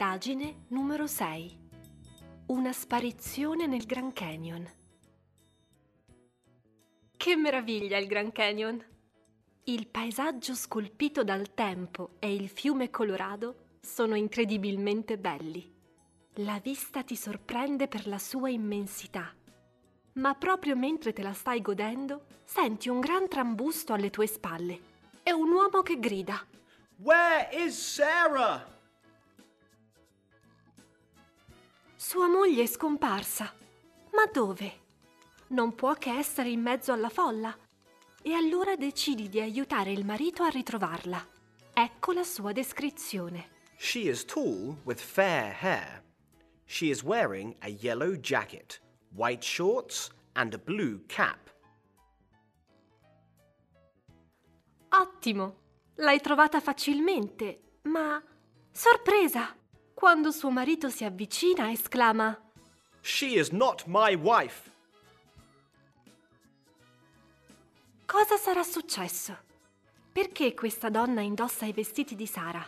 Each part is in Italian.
Indagine numero 6. Una sparizione nel Grand Canyon. Che meraviglia il Grand Canyon! Il paesaggio scolpito dal tempo e il fiume Colorado sono incredibilmente belli. La vista ti sorprende per la sua immensità. Ma proprio mentre te la stai godendo, senti un gran trambusto alle tue spalle. È un uomo che grida. Where is Sarah? Sua moglie è scomparsa. Ma dove? Non può che essere in mezzo alla folla. E allora decidi di aiutare il marito a ritrovarla. Ecco la sua descrizione. She is tall with fair hair. She is wearing a yellow jacket, white shorts, and a blue cap. Ottimo! L'hai trovata facilmente, ma... Sorpresa! Quando suo marito si avvicina, esclama She is not my wife. Cosa sarà successo? Perché questa donna indossa i vestiti di Sara?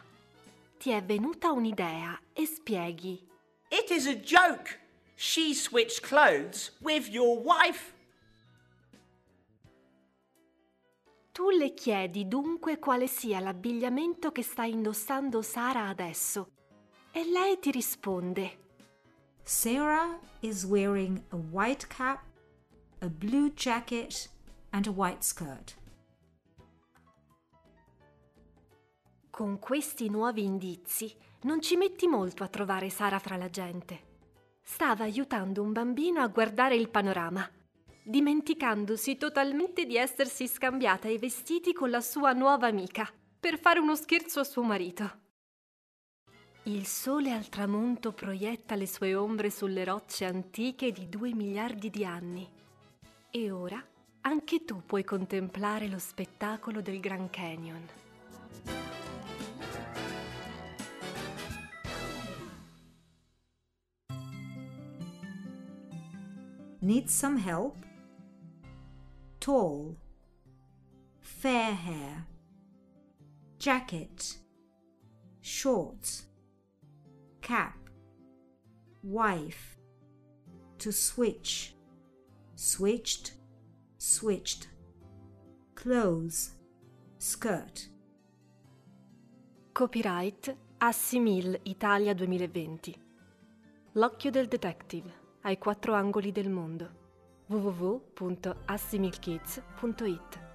Ti è venuta un'idea e spieghi. It is a joke. She switched clothes with your wife. Tu le chiedi dunque quale sia l'abbigliamento che sta indossando Sara adesso e lei ti risponde. Sarah is wearing a white cap, a blue jacket, and a white skirt. Con questi nuovi indizi non ci metti molto a trovare Sara fra la gente. Stava aiutando un bambino a guardare il panorama, dimenticandosi totalmente di essersi scambiata i vestiti con la sua nuova amica per fare uno scherzo a suo marito. Il sole al tramonto proietta le sue ombre sulle rocce antiche di due miliardi di anni. E ora anche tu puoi contemplare lo spettacolo del Grand Canyon. Need some help? Tall. Fair hair. Jacket. Short. Cap. Wife. To switch. Switched. Switched. Clothes. Skirt. Copyright Assimil Italia 2020. L'occhio del detective ai quattro angoli del mondo. www.assimilkids.it